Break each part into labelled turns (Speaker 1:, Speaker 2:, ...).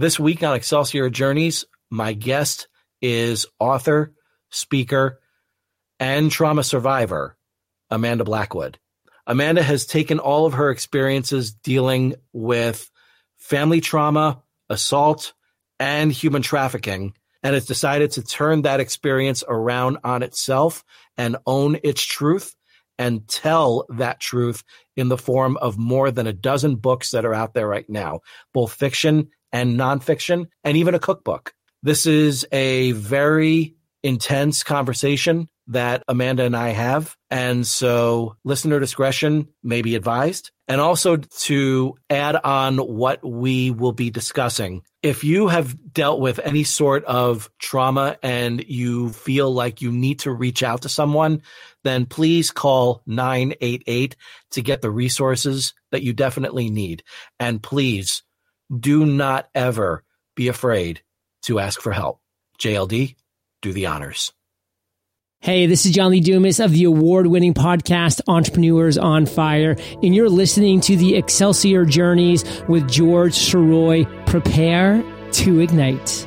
Speaker 1: This week on Excelsior Journeys, my guest is author, speaker, and trauma survivor, Amanda Blackwood. Amanda has taken all of her experiences dealing with family trauma, assault, and human trafficking, and has decided to turn that experience around on itself and own its truth and tell that truth in the form of more than a dozen books that are out there right now, both fiction and nonfiction, and even a cookbook. This is a very intense conversation that Amanda and I have. And so listener discretion may be advised. And also to add on what we will be discussing. If you have dealt with any sort of trauma and you feel like you need to reach out to someone, then please call 988 to get the resources that you definitely need. And please do not ever be afraid to ask for help. JLD, do the honors.
Speaker 2: Hey, this is John Lee Dumas of the award winning podcast Entrepreneurs on Fire, and you're listening to the Excelsior Journeys with George Sirois. Prepare to ignite.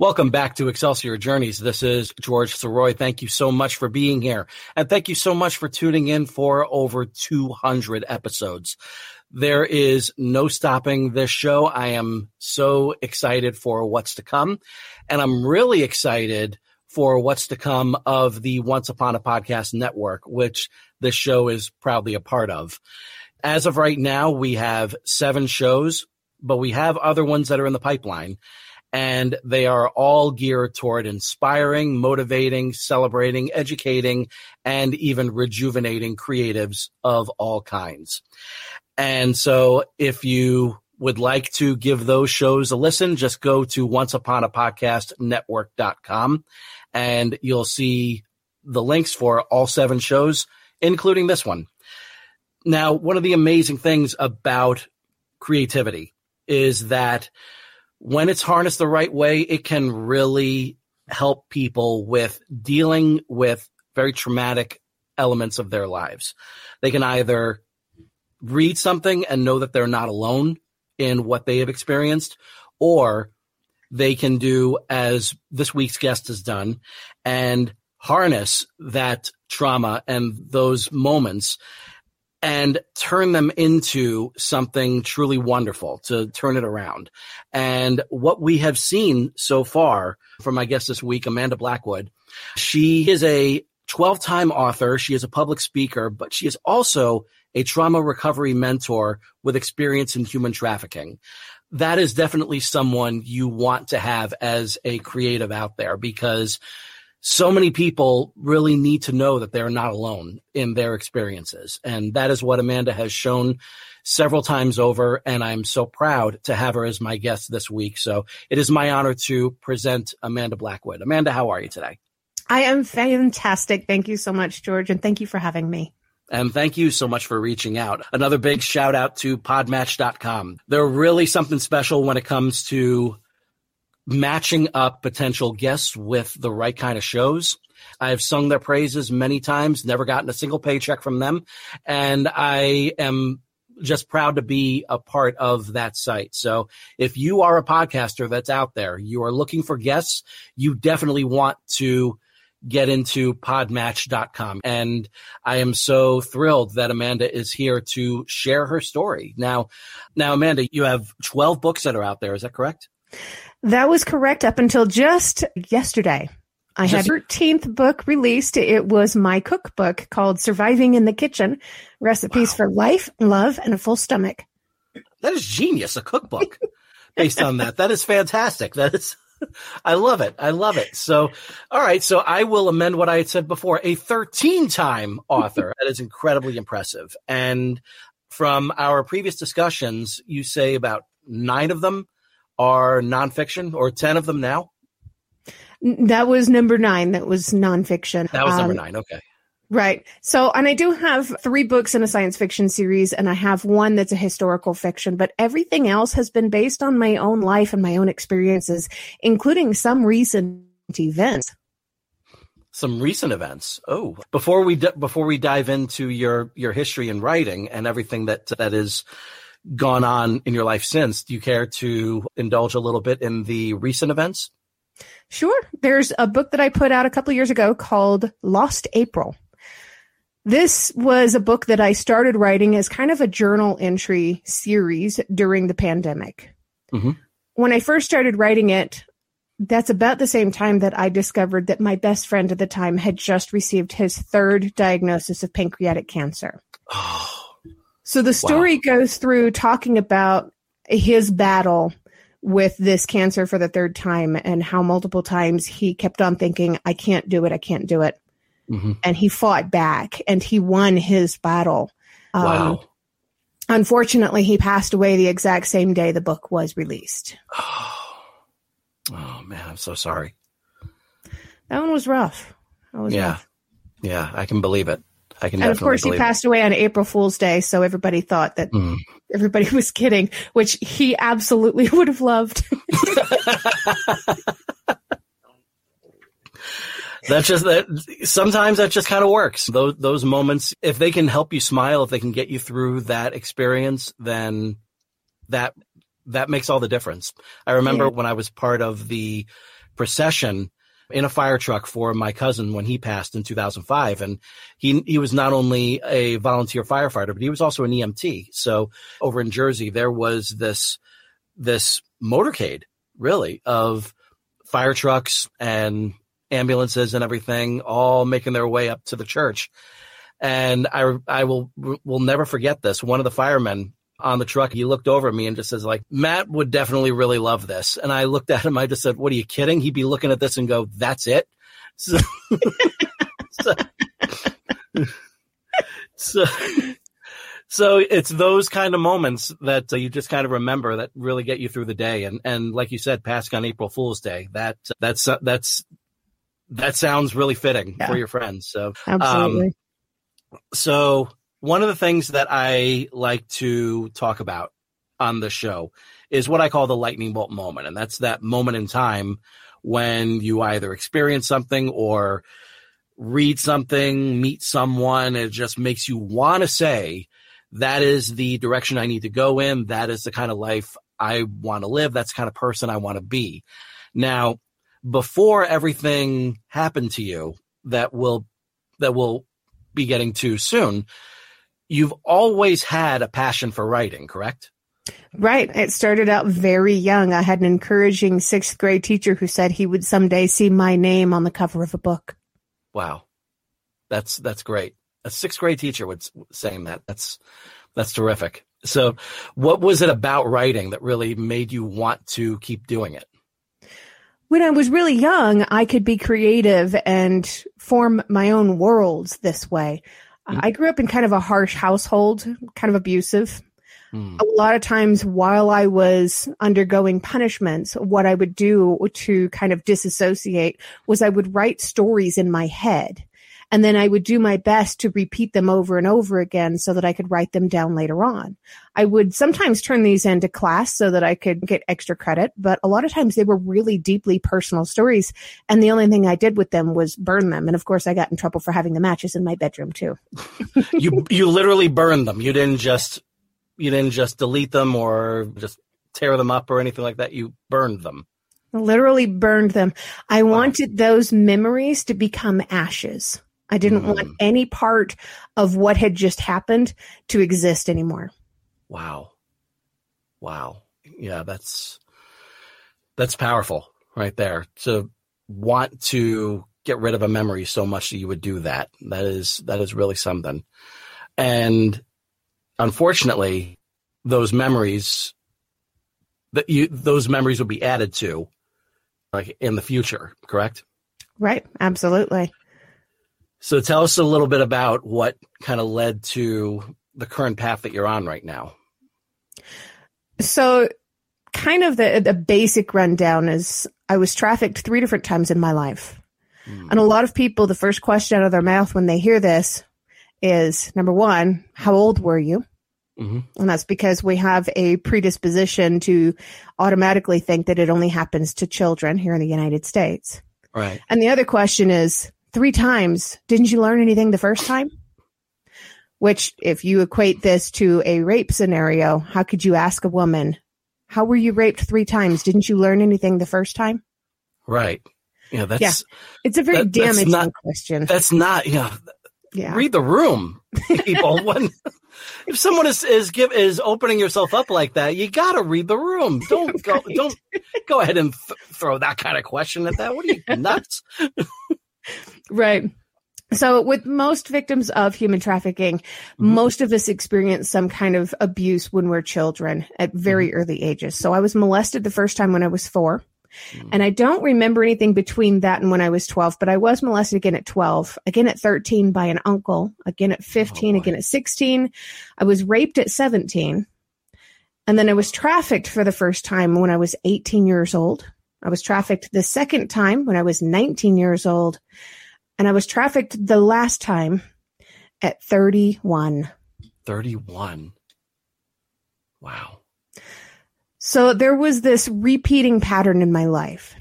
Speaker 1: Welcome back to Excelsior Journeys. This is George Sirois. Thank you so much for being here. And thank you so much for tuning in for over 200 episodes. There is no stopping this show. I am so excited for what's to come. And I'm really excited for what's to come of the Once Upon a Podcast Network, which this show is proudly a part of. As of right now, we have seven shows, but we have other ones that are in the pipeline and they are all geared toward inspiring, motivating, celebrating, educating, and even rejuvenating creatives of all kinds. And so if you would like to give those shows a listen, just go to onceuponapodcastnetwork.com and you'll see the links for all seven shows, including this one. Now, one of the amazing things about creativity is that when it's harnessed the right way, it can really help people with dealing with very traumatic elements of their lives. They can either read something and know that they're not alone in what they have experienced, or they can do as this week's guest has done and harness that trauma and those moments and turn them into something truly wonderful to turn it around. And what we have seen so far from my guest this week, Amanda Blackwood, she is a 12 time author. She is a public speaker, but she is also a trauma recovery mentor with experience in human trafficking. That is definitely someone you want to have as a creative out there because so many people really need to know that they're not alone in their experiences. And that is what Amanda has shown several times over. And I'm so proud to have her as my guest this week. So it is my honor to present Amanda Blackwood. Amanda, how are you today?
Speaker 3: I am fantastic. Thank you so much, George, and thank you for having me.
Speaker 1: And thank you so much for reaching out. Another big shout out to podmatch.com. They're really something special when it comes to matching up potential guests with the right kind of shows. I've sung their praises many times, never gotten a single paycheck from them. And I am just proud to be a part of that site. So if you are a podcaster that's out there, you are looking for guests, you definitely want to get into podmatch.com. And I am so thrilled that Amanda is here to share her story. Now, now, Amanda, you have 12 books that are out there. Is that correct?
Speaker 3: That was correct up until just yesterday. I had 13th book released. It was my cookbook called Surviving in the Kitchen Recipes for Life, Love, and a Full Stomach.
Speaker 1: That is genius, a cookbook based on that. That is fantastic. That is, I love it. I love it. So, all right. So I will amend what I had said before. A 13 time author. that is incredibly impressive. And from our previous discussions, you say about nine of them are nonfiction, or 10 of them now?
Speaker 3: That was number nine. That was nonfiction.
Speaker 1: That was number
Speaker 3: Um,
Speaker 1: nine. Okay.
Speaker 3: Right. So, and I do have three books in a science fiction series, and I have one that's a historical fiction, but everything else has been based on my own life and my own experiences, including some recent events.
Speaker 1: Some recent events. Oh, before we d- before we dive into your your history and writing and everything that that has gone on in your life since, do you care to indulge a little bit in the recent events?
Speaker 3: Sure. There's a book that I put out a couple years ago called Lost April. This was a book that I started writing as kind of a journal entry series during the pandemic.
Speaker 1: Mhm.
Speaker 3: When I first started writing it, that's about the same time that I discovered that my best friend at the time had just received his third diagnosis of pancreatic cancer. So the story goes through talking about his battle with this cancer for the third time and how multiple times he kept on thinking, I can't do it, I can't do it.
Speaker 1: Mhm.
Speaker 3: And he fought back and he won his battle. Um,
Speaker 1: Wow.
Speaker 3: Unfortunately, he passed away the exact same day the book was released.
Speaker 1: Oh man, I'm so sorry.
Speaker 3: That one was rough. Was
Speaker 1: Yeah.
Speaker 3: rough.
Speaker 1: Yeah, I can believe it. I can
Speaker 3: And of course, he passed away on April Fool's Day, so everybody thought that.
Speaker 1: Mm.
Speaker 3: everybody was kidding, which he absolutely would have loved.
Speaker 1: That's just that. Sometimes that just kind of works. Those those moments, if they can help you smile, if they can get you through that experience, then that that makes all the difference. I remember
Speaker 3: Yeah.
Speaker 1: when I was part of the procession in a fire truck for my cousin when he passed in 2005, and he he was not only a volunteer firefighter, but he was also an EMT. So over in Jersey, there was this this motorcade, really, of fire trucks and ambulances and everything all making their way up to the church. And I, I will, will never forget this. One of the firemen on the truck, he looked over at me and just says like, Matt would definitely really love this. And I looked at him. I just said, what are you kidding? He'd be looking at this and go, that's it. So, so, so, so it's those kind of moments that uh, you just kind of remember that really get you through the day. And, and like you said, passing on April Fool's Day, that, that's, that's, that sounds really fitting
Speaker 3: Yeah.
Speaker 1: for your friends. So,
Speaker 3: Absolutely.
Speaker 1: so one of the things that I like to talk about on the show is what I call the lightning bolt moment. And that's that moment in time when you either experience something or read something, meet someone, it just makes you want to say, that is the direction I need to go in. That is the kind of life I want to live. That's the kind of person I want to be. Now, before everything happened to you that will, that will be getting to soon, you've always had a passion for writing, correct?
Speaker 3: Right. It started out very young. I had an encouraging sixth grade teacher who said he would someday see my name on the cover of a book.
Speaker 1: Wow. That's, that's great. A sixth grade teacher would saying that. That's, that's terrific. So what was it about writing that really made you want to keep doing it?
Speaker 3: When I was really young, I could be creative and form my own worlds this way. I grew up in kind of a harsh household, kind of abusive.
Speaker 1: Hmm.
Speaker 3: A lot of times while I was undergoing punishments, what I would do to kind of disassociate was I would write stories in my head. And then I would do my best to repeat them over and over again so that I could write them down later on. I would sometimes turn these into class so that I could get extra credit, but a lot of times they were really deeply personal stories. And the only thing I did with them was burn them. And of course, I got in trouble for having the matches in my bedroom too.
Speaker 1: you, you literally burned them. You didn't just, you didn't just delete them or just tear them up or anything like that. You burned them.
Speaker 3: literally burned them. I wanted those memories to become ashes. I didn't want mm. any part of what had just happened to exist anymore.
Speaker 1: Wow. Wow. Yeah, that's that's powerful right there. To want to get rid of a memory so much that you would do that. That is that is really something. And unfortunately, those memories that you those memories will be added to like in the future, correct?
Speaker 3: Right. Absolutely.
Speaker 1: So tell us a little bit about what kind of led to the current path that you're on right now.
Speaker 3: So kind of the, the basic rundown is I was trafficked three different times in my life. And a lot of people, the first question out of their mouth when they hear this is number one, how old were you?
Speaker 1: hmm
Speaker 3: And that's because we have a predisposition to automatically think that it only happens to children here in the United States.
Speaker 1: Right.
Speaker 3: And the other question is three times, didn't you learn anything the first time? Which, if you equate this to a rape scenario, how could you ask a woman, how were you raped three times? Didn't you learn anything the first time?
Speaker 1: Right. Yeah, that's
Speaker 3: Yeah. It's a very
Speaker 1: That-
Speaker 3: damaging
Speaker 1: not-
Speaker 3: question.
Speaker 1: that's not yeah.
Speaker 3: Yeah.
Speaker 1: Read the room, people. when if someone is is give is opening yourself up like that, you gotta read the room. Don't go.
Speaker 3: Right.
Speaker 1: Don't go ahead and th- throw that kind of question at that. What are you nuts?
Speaker 3: Right. So, with most victims of human trafficking, mm-hmm. most of us experience some kind of abuse when we're children at very mm-hmm. early ages. So, I was molested the first time when I was four. Mm. And I don't remember anything between that and when I was 12, but I was molested again at 12, again at 13 by an uncle, again at 15,
Speaker 1: boy.
Speaker 3: again at 16. I was raped at 17. And then I was trafficked for the first time when I was 18 years old. I was trafficked the second time when I was 19 years old. And I was trafficked the last time at 31.
Speaker 1: Thirty-one. Wow.
Speaker 3: So there was this repeating pattern in my life,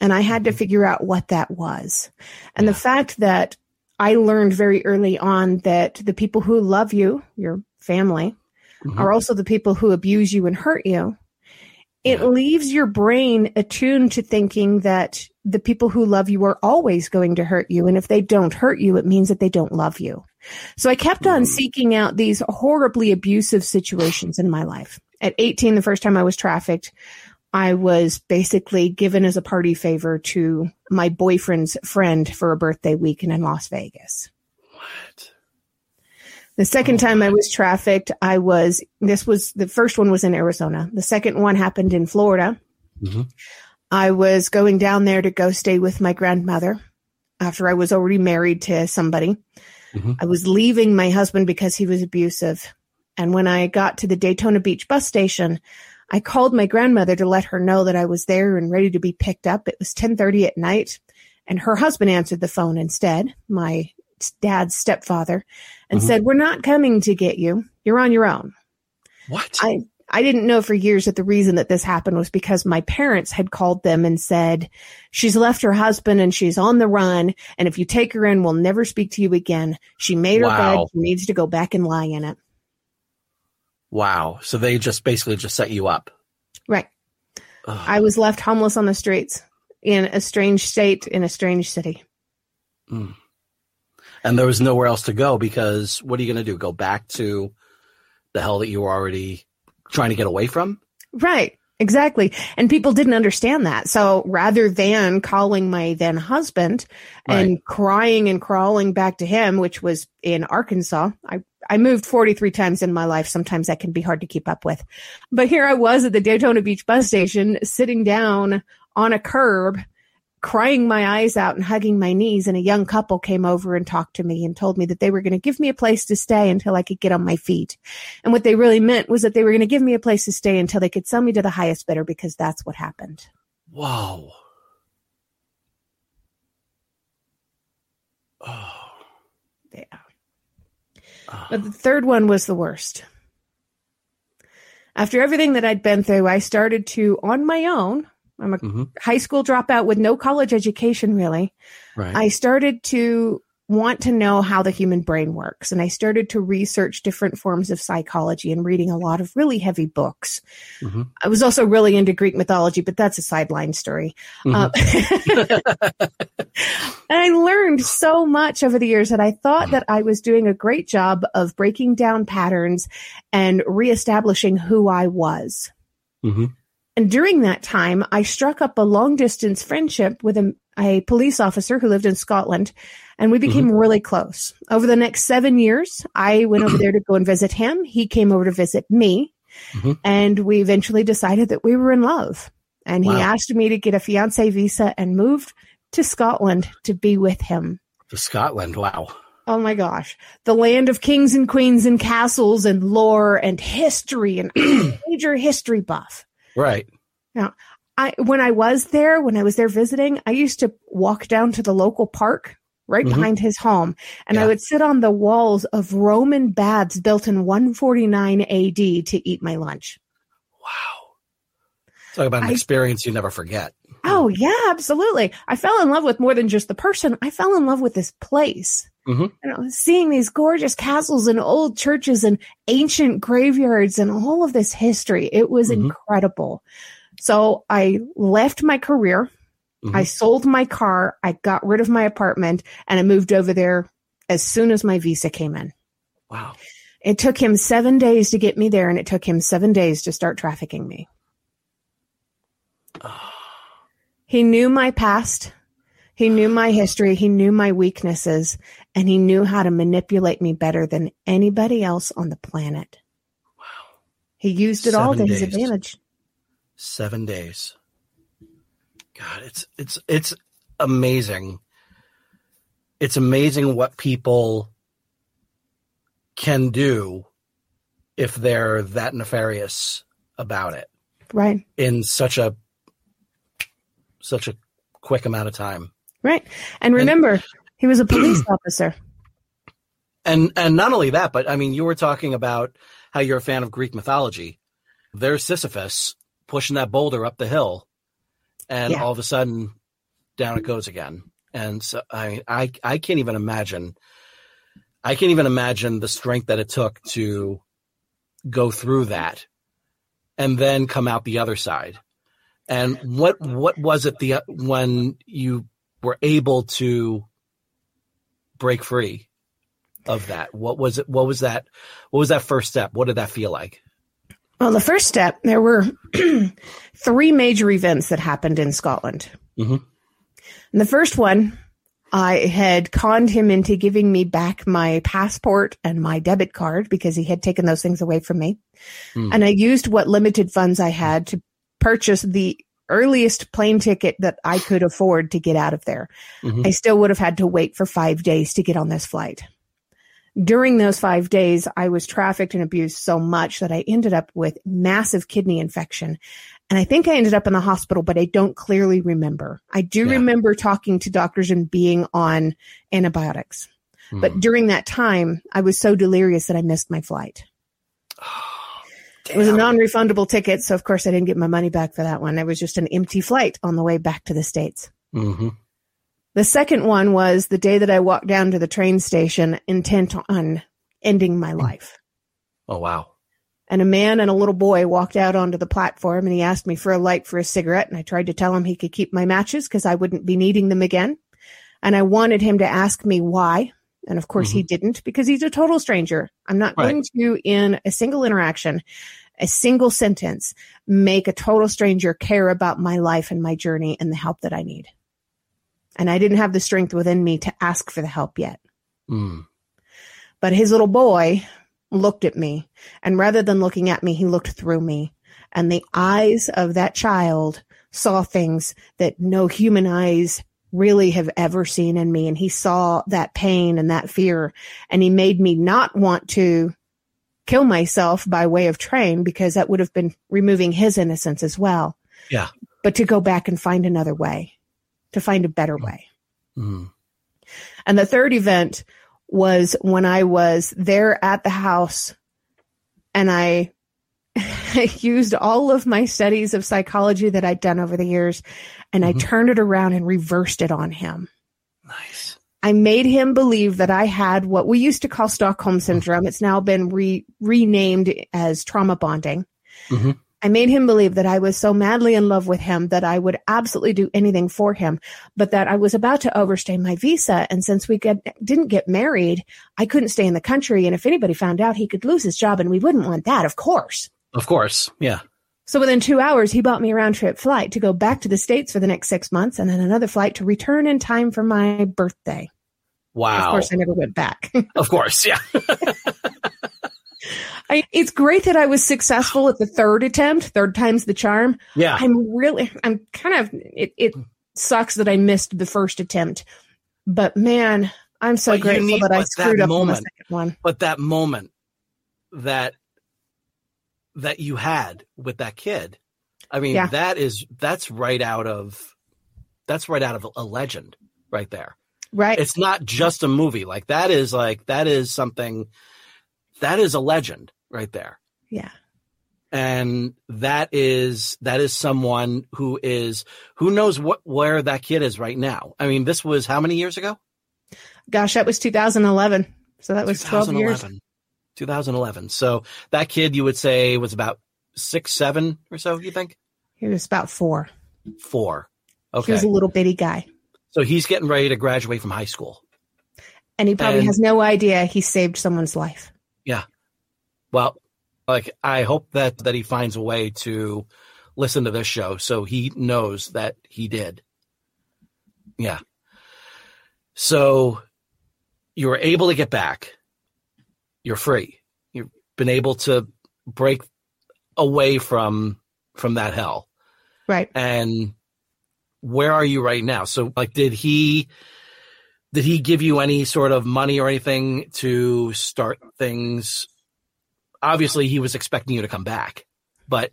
Speaker 3: and I had to figure out what that was. And the fact that I learned very early on that the people who love you, your family,
Speaker 1: Mhm.
Speaker 3: are also the people who abuse you and hurt you. It leaves your brain attuned to thinking that the people who love you are always going to hurt you. And if they don't hurt you, it means that they don't love you. So I kept on seeking out these horribly abusive situations in my life. At 18, the first time I was trafficked, I was basically given as a party favor to my boyfriend's friend for a birthday weekend in Las Vegas.
Speaker 1: What?
Speaker 3: The second time I was trafficked, I was, this was, the first one was in Arizona. The second one happened in Florida.
Speaker 1: Mhm.
Speaker 3: I was going down there to go stay with my grandmother after I was already married to somebody.
Speaker 1: Mhm.
Speaker 3: I was leaving my husband because he was abusive. And when I got to the Daytona Beach bus station, I called my grandmother to let her know that I was there and ready to be picked up. It was 10:30 at night, and her husband answered the phone instead, my dad's stepfather, and
Speaker 1: Mhm.
Speaker 3: said, "We're not coming to get you. You're on your own."
Speaker 1: What?
Speaker 3: I I didn't know for years that the reason that this happened was because my parents had called them and said, "She's left her husband and she's on the run, and if you take her in, we'll never speak to you again. She made her
Speaker 1: Wow.
Speaker 3: bed. She needs to go back and lie in it."
Speaker 1: wow. So they just basically just set you up.
Speaker 3: Right.
Speaker 1: Ugh.
Speaker 3: I was left homeless on the streets in a strange state in a strange city.
Speaker 1: And there was nowhere else to go because what are you going to do? Go back to the hell that you were already trying to get away from?
Speaker 3: Right. Exactly. And people didn't understand that. So rather than calling my then husband and crying and crawling back to him, which was in Arkansas, I, I moved 43 times in my life. Sometimes that can be hard to keep up with. But here I was at the Daytona Beach bus station, sitting down on a curb, crying my eyes out and hugging my knees. And a young couple came over and talked to me and told me that they were going to give me a place to stay until I could get on my feet. And what they really meant was that they were going to give me a place to stay until they could sell me to the highest bidder because that's what happened.
Speaker 1: Wow. Oh.
Speaker 3: Yeah.
Speaker 1: Oh.
Speaker 3: But the third one was the worst. After everything that I'd been through, I started to, on my own, I'm a
Speaker 1: Mhm.
Speaker 3: high school dropout with no college education really.
Speaker 1: Right.
Speaker 3: I started to want to know how the human brain works. And I started to research different forms of psychology and reading a lot of really heavy books.
Speaker 1: Mhm.
Speaker 3: I was also really into Greek mythology, but that's a sideline story.
Speaker 1: Mhm.
Speaker 3: Uh, and I learned so much over the years that I thought that I was doing a great job of breaking down patterns and reestablishing who I was.
Speaker 1: Mhm.
Speaker 3: And during that time, I struck up a long distance friendship with a, a police officer who lived in Scotland, and we became really close. Over the next seven years, I went over there to go and visit him. He came over to visit me,
Speaker 1: Mhm.
Speaker 3: and we eventually decided that we were in love. And he asked me to get a fiance visa and moved to Scotland to be with him.
Speaker 1: To Scotland. Wow.
Speaker 3: Oh my gosh. The land of kings and queens and castles and lore and history and major history buff.
Speaker 1: Right.
Speaker 3: Now, I when I was there, when I was there visiting, I used to walk down to the local park right
Speaker 1: Mhm.
Speaker 3: behind his home, and I would sit on the walls of Roman baths built in 149 AD to eat my lunch.
Speaker 1: Wow. Talk about an
Speaker 3: I-
Speaker 1: experience you never forget.
Speaker 3: Oh yeah, absolutely. I fell in love with more than just the person. I fell in love with this place.
Speaker 1: Mhm.
Speaker 3: You know, seeing these gorgeous castles and old churches and ancient graveyards and all of this history. It was
Speaker 1: Mhm.
Speaker 3: incredible. So I left my career. I
Speaker 1: Mhm.
Speaker 3: sold my car. I got rid of my apartment and I moved over there as soon as my visa came in.
Speaker 1: Wow.
Speaker 3: It took him seven days to get me there and it took him seven days to start trafficking me. He knew my past. He knew my history. He knew my weaknesses and he knew how to manipulate me better than anybody else on the planet.
Speaker 1: Wow.
Speaker 3: He used it all to
Speaker 1: Seven
Speaker 3: his advantage.
Speaker 1: Seven days. God, it's it's it's amazing. It's amazing what people can do if they're that nefarious about it
Speaker 3: Right.
Speaker 1: in such a such a quick amount of time.
Speaker 3: Right. And remember, he was a police officer.
Speaker 1: And and not only that, but I mean, you were talking about how you're a fan of Greek mythology. There's Sisyphus pushing that boulder up the hill, and
Speaker 3: Yeah.
Speaker 1: all of a sudden, down it goes again. And so I I I can't even imagine. I can't even imagine the strength that it took to go through that, and then come out the other side. And what what was it the when you were able to break free of that? What was it? What was that? What was that first step? What did that feel like?
Speaker 3: Well, the first step, there were three major events that happened in Scotland.
Speaker 1: Mhm.
Speaker 3: And the first one, I had conned him into giving me back my passport and my debit card because he had taken those things away from me.
Speaker 1: Hmm.
Speaker 3: And I used what limited funds I had to purchase the earliest plane ticket that I could afford to get out of there.
Speaker 1: Mhm.
Speaker 3: I still would have had to wait for five days to get on this flight. During those five days, I was trafficked and abused so much that I ended up with massive kidney infection. And I think I ended up in the hospital, but I don't clearly remember. I do
Speaker 1: Yeah.
Speaker 3: remember talking to doctors and being on antibiotics.
Speaker 1: Hmm.
Speaker 3: But during that time, I was so delirious that I missed my flight. It was a non-refundable ticket, so of course I didn't get my money back for that one. It was just an empty flight on the way back to the States.
Speaker 1: Mhm.
Speaker 3: The second one was the day that I walked down to the train station intent on ending my life.
Speaker 1: Oh wow.
Speaker 3: And a man and a little boy walked out onto the platform and he asked me for a light for a cigarette. And I tried to tell him he could keep my matches because I wouldn't be needing them again. And I wanted him to ask me why. And of course he didn't because he's a total stranger. I'm not
Speaker 1: Right.
Speaker 3: going to, in a single interaction, a single sentence, make a total stranger care about my life and my journey and the help that I need. And I didn't have the strength within me to ask for the help yet.
Speaker 1: Mm.
Speaker 3: But his little boy looked at me, and rather than looking at me, he looked through me. And the eyes of that child saw things that no human eyes really have ever seen in me. And he saw that pain and that fear. And he made me not want to kill myself by way of train because that would have been removing his innocence as well.
Speaker 1: Yeah.
Speaker 3: But to go back and find another way, to find a better way.
Speaker 1: Mm.
Speaker 3: And the third event was when I was there at the house and I, I used all of my studies of psychology that I'd done over the years and I
Speaker 1: Mhm.
Speaker 3: turned it around and reversed it on him.
Speaker 1: Nice.
Speaker 3: I made him believe that I had what we used to call Stockholm syndrome. It's now been re- renamed as trauma bonding.
Speaker 1: Mhm.
Speaker 3: I made him believe that I was so madly in love with him that I would absolutely do anything for him, but that I was about to overstay my visa. And since we get, didn't get married, I couldn't stay in the country. And if anybody found out, he could lose his job and we wouldn't want that, of course.
Speaker 1: Of course. Yeah.
Speaker 3: So within two hours, he bought me a round trip flight to go back to the States for the next six months and then another flight to return in time for my birthday.
Speaker 1: Wow.
Speaker 3: Of course, I never went back.
Speaker 1: Of course. Yeah.
Speaker 3: I, it's great that I was successful at the third attempt. Third time's the charm.
Speaker 1: Yeah.
Speaker 3: I'm really, I'm kind of, it, it sucks that I missed the first attempt, but man, I'm so
Speaker 1: But
Speaker 3: grateful
Speaker 1: need-
Speaker 3: that I
Speaker 1: but that
Speaker 3: screwed up on the
Speaker 1: moment-
Speaker 3: second one.
Speaker 1: but that moment that that you had with that kid I mean,
Speaker 3: Yeah.
Speaker 1: that is that's right out of that's right out of a legend right there.
Speaker 3: Right.
Speaker 1: It's not just a movie. Like that is like that is something that is a legend right there.
Speaker 3: yeah.
Speaker 1: And that is that is someone who is who knows what where that kid is right now. I mean, this was how many years ago?
Speaker 3: Gosh, that was 2011. So that was 12 years.
Speaker 1: 2011. So that kid you would say was about six, seven or so, you think?
Speaker 3: He was about four.
Speaker 1: Four. Okay.
Speaker 3: He was a little bitty guy.
Speaker 1: So he's getting ready to graduate from high school.
Speaker 3: And he probably
Speaker 1: And-
Speaker 3: has no idea he saved someone's life.
Speaker 1: Yeah. Well, like I hope that that he finds a way to listen to this show so he knows that he did. Yeah. So you were able to get back. You're free. You've been able to break away from from that hell.
Speaker 3: Right.
Speaker 1: And where are you right now? So like did he did he give you any sort of money or anything to start things? Obviously he was expecting you to come back, but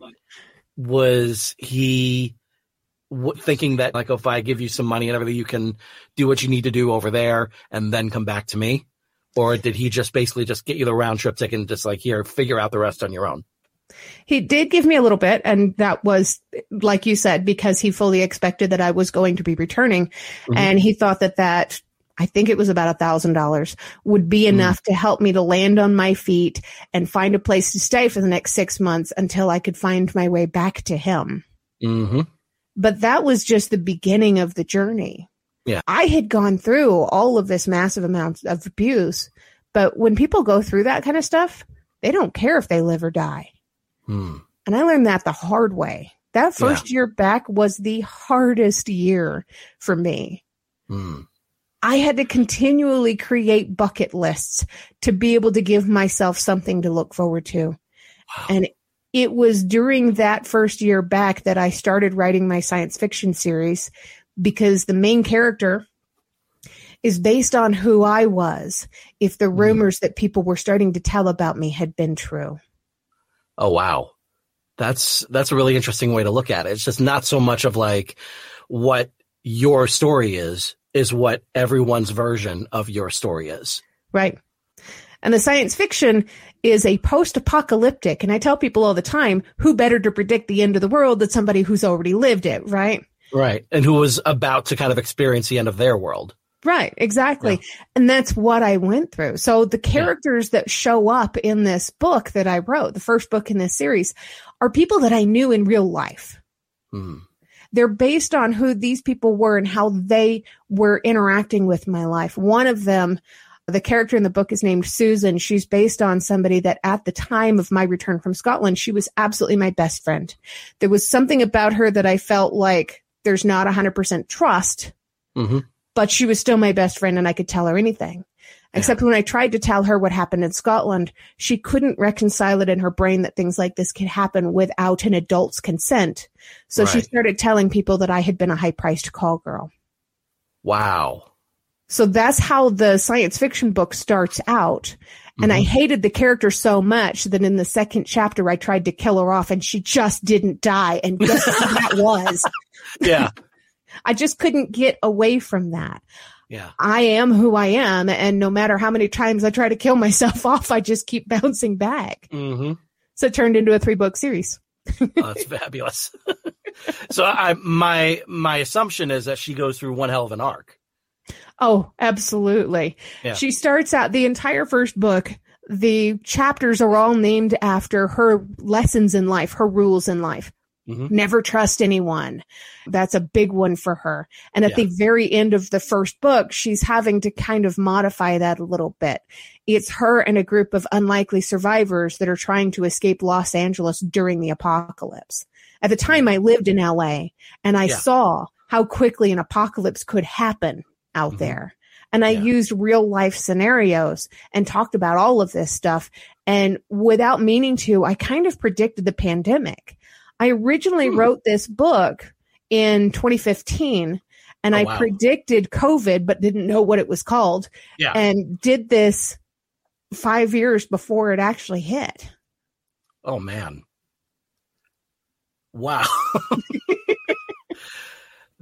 Speaker 1: was he w- thinking that like if I give you some money and everything, you can do what you need to do over there and then come back to me? Or did he just basically just get you the round trip ticket and just like here, figure out the rest on your own?
Speaker 3: He did give me a little bit, and that was, like you said, because he fully expected that I was going to be returning,
Speaker 1: Mhm.
Speaker 3: and he thought that that I think it was about a thousand dollars would be enough to help me to land on my feet and find a place to stay for the next six months until I could find my way back to him.
Speaker 1: Mm-hmm.
Speaker 3: But that was just the beginning of the journey.
Speaker 1: Yeah.
Speaker 3: I had gone through all of this massive amount of abuse, but when people go through that kind of stuff, they don't care if they live or die.
Speaker 1: Hmm.
Speaker 3: And I learned that the hard way. That first year back was the hardest year for me.
Speaker 1: Hmm.
Speaker 3: I had to continually create bucket lists to be able to give myself something to look forward to. And it was during that first year back that I started writing my science fiction series because the main character is based on who I was if the hmm. rumors that people were starting to tell about me had been true.
Speaker 1: Oh wow. That's that's a really interesting way to look at it. It's just not so much of like what your story is, is what everyone's version of your story is.
Speaker 3: Right. And the science fiction is a post apocalyptic. And I tell people all the time, who better to predict the end of the world than somebody who's already lived it, right?
Speaker 1: Right. And who was about to kind of experience the end of their world.
Speaker 3: Right, exactly. And that's what I went through. So the characters that show up in this book that I wrote, the first book in this series, are people that I knew in real life.
Speaker 1: Hmm.
Speaker 3: They're based on who these people were and how they were interacting with my life. One of them, the character in the book is named Susan. She's based on somebody that at the time of my return from Scotland, she was absolutely my best friend. There was something about her that I felt like there's not 100% trust
Speaker 1: Mm-hmm.
Speaker 3: but she was still my best friend and I could tell her anything. Except when I tried to tell her what happened in Scotland, she couldn't reconcile it in her brain that things like this could happen without an adult's consent. So she started telling people that I had been a high priced call girl.
Speaker 1: Wow.
Speaker 3: So that's how the science fiction book starts out. And I hated the character so much that in the second chapter, I tried to kill her off and she just didn't die. And guess who that was?
Speaker 1: Yeah.
Speaker 3: I just couldn't get away from that.
Speaker 1: Yeah.
Speaker 3: I am who I am. And no matter how many times I try to kill myself off, I just keep bouncing back.
Speaker 1: Mm-hmm.
Speaker 3: So it turned into a three book series.
Speaker 1: Oh, that's fabulous. so I my my assumption is that she goes through one hell of an arc.
Speaker 3: Oh, absolutely.
Speaker 1: Yeah.
Speaker 3: She starts out the entire first book. The chapters are all named after her lessons in life, her rules in life.
Speaker 1: Mhm.
Speaker 3: Never trust anyone. That's a big one for her. And at
Speaker 1: Yeah.
Speaker 3: the very end of the first book, she's having to kind of modify that a little bit. It's her and a group of unlikely survivors that are trying to escape Los Angeles during the apocalypse. At the time, I lived in LA and I
Speaker 1: Yeah.
Speaker 3: saw how quickly an apocalypse could happen out
Speaker 1: Mhm.
Speaker 3: there. And I
Speaker 1: Yeah.
Speaker 3: used real life scenarios and talked about all of this stuff. And without meaning to, I kind of predicted the pandemic. I originally
Speaker 1: Hmm.
Speaker 3: wrote this book in 2015 and
Speaker 1: Oh,
Speaker 3: I
Speaker 1: wow.
Speaker 3: predicted COVID, but didn't know what it was called
Speaker 1: Yeah.
Speaker 3: and did this five years before it actually hit.
Speaker 1: Oh man. Wow.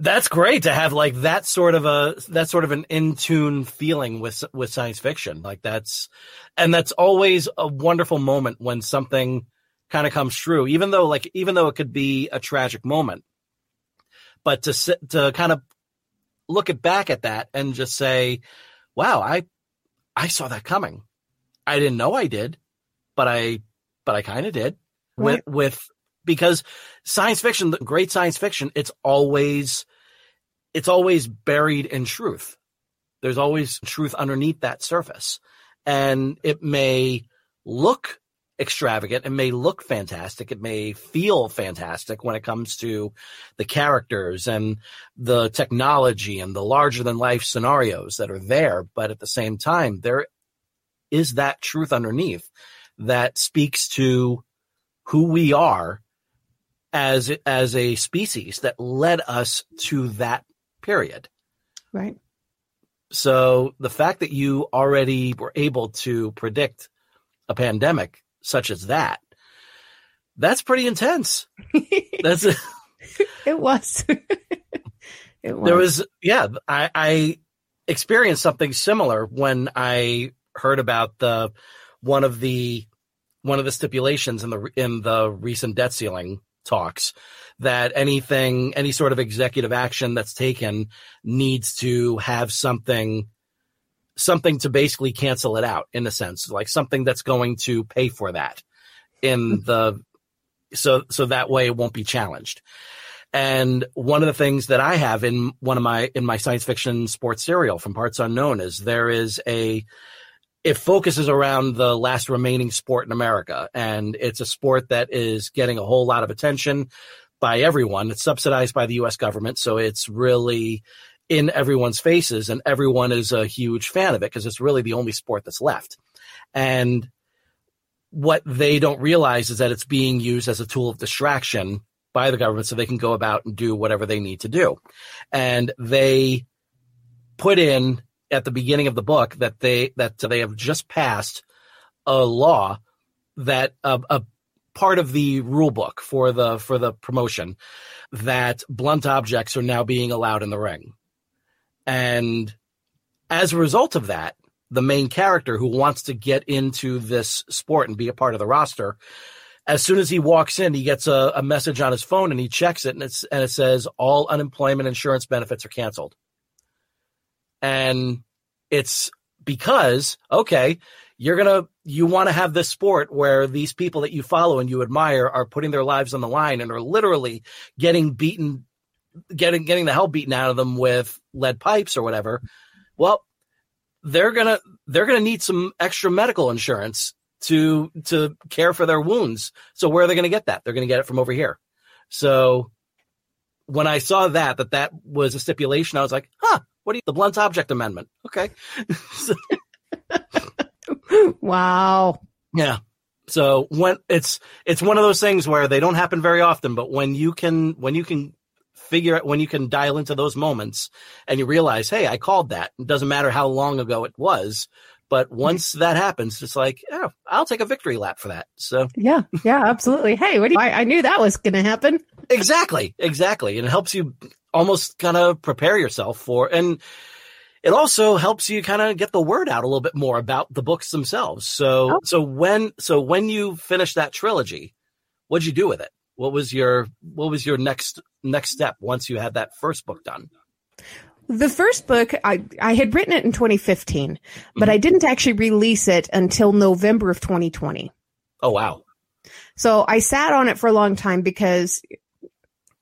Speaker 1: That's great to have like that sort of a that sort of an in tune feeling with with science fiction. Like that's and that's always a wonderful moment when something kind of comes true, even though like even though it could be a tragic moment. But to sit to kind of look at back at that and just say, "Wow, I I saw that coming. I didn't know I did, but I but I kind of did." With with because science fiction, great science fiction, it's always, it's always buried in truth. There's always truth underneath that surface. And it may look extravagant. It may look fantastic. It may feel fantastic when it comes to the characters and the technology and the larger than life scenarios that are there. But at the same time, there is that truth underneath that speaks to who we are as as a species that led us to that period.
Speaker 3: Right.
Speaker 1: So the fact that you already were able to predict a pandemic such as that, that's pretty intense. that's a,
Speaker 3: it was.
Speaker 1: it was. There was yeah, I, I experienced something similar when I heard about the one of the one of the stipulations in the in the recent debt ceiling talks that anything, any sort of executive action that's taken needs to have something, something to basically cancel it out in a sense, like something that's going to pay for that in hmm. the, so, so that way it won't be challenged. And one of the things that I have in one of my, in my science fiction sports serial from Parts Unknown is there is a, it focuses around the last remaining sport in America. And it's a sport that is getting a whole lot of attention by everyone. It's subsidized by the US government. So it's really in everyone's faces and everyone is a huge fan of it because it's really the only sport that's left. And what they don't realize is that it's being used as a tool of distraction by the government so they can go about and do whatever they need to do. And they put in at the beginning of the book that they that they have just passed a law that a part of the rule book for the for the promotion that blunt objects are now being allowed in the ring. And as a result of that, the main character who wants to get into this sport and be a part of the roster, as soon as he walks in, he gets a, a message on his phone and he checks it and it's and it says all unemployment insurance benefits are canceled and it's because okay you're gonna you want to have this sport where these people that you follow and you admire are putting their lives on the line and are literally getting beaten getting getting the hell beaten out of them with lead pipes or whatever. Well they're gonna they're gonna need some extra medical insurance to to care for their wounds. So where are they gonna get that? They're gonna get it from over here. So when i saw that that that was a stipulation i was like huh what do you, the blunt object amendment? Okay.
Speaker 3: wow.
Speaker 1: Yeah. So when it's, it's one of those things where they don't happen very often, but when you can, when you can figure out, when you can dial into those moments and you realize, Hey, I called that. It doesn't matter how long ago it was. But once that happens, it's like, oh, I'll take a victory lap for that. So
Speaker 3: yeah, yeah, absolutely. Hey, what do you, I, I knew that was going to happen.
Speaker 1: Exactly, exactly, and it helps you almost kind of prepare yourself for, and it also helps you kind of get the word out a little bit more about the books themselves. So, oh. so when, so when you finish that trilogy, what'd you do with it? What was your, what was your next, next step once you had that first book done?
Speaker 3: The first book, I, I had written it in 2015, but mm-hmm. I didn't actually release it until November of 2020.
Speaker 1: Oh, wow.
Speaker 3: So I sat on it for a long time because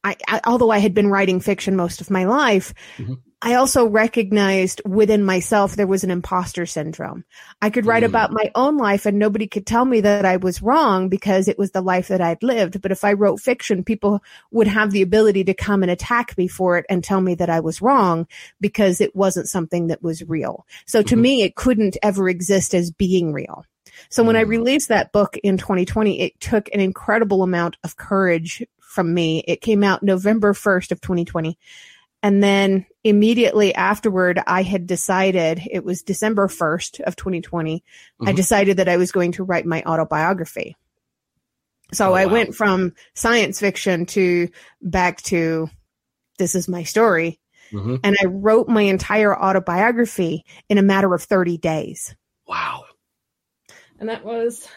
Speaker 3: I, I, although I had been writing fiction most of my life, mm-hmm. I also recognized within myself there was an imposter syndrome. I could write mm. about my own life and nobody could tell me that I was wrong because it was the life that I'd lived. But if I wrote fiction, people would have the ability to come and attack me for it and tell me that I was wrong because it wasn't something that was real. So to mm-hmm. me, it couldn't ever exist as being real. So when I mm. released that book in 2020, it took an incredible amount of courage from me. It came out November 1st of 2020. And then immediately afterward, I had decided it was December 1st of 2020. Mm-hmm. I decided that I was going to write my autobiography. So
Speaker 1: Oh,
Speaker 3: I
Speaker 1: wow.
Speaker 3: went from science fiction to back to this is my story.
Speaker 1: Mhm.
Speaker 3: And I wrote my entire autobiography in a matter of 30 days.
Speaker 1: Wow.
Speaker 3: And that was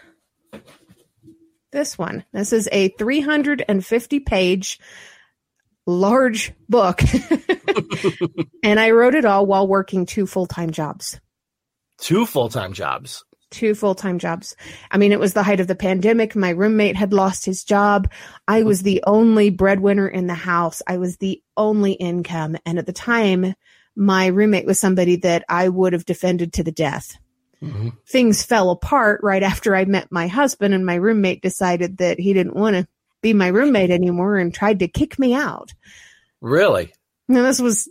Speaker 3: this one. This is a 350 page large book. and I wrote it all while working two full time jobs.
Speaker 1: Two full time jobs.
Speaker 3: Two full time jobs. I mean, it was the height of the pandemic. My roommate had lost his job. I was the only breadwinner in the house. I was the only income. And at the time, my roommate was somebody that I would have defended to the death
Speaker 1: Mhm.
Speaker 3: things fell apart right after I met my husband, and my roommate decided that he didn't want to be my roommate anymore and tried to kick me out.
Speaker 1: Really?
Speaker 3: Now, this was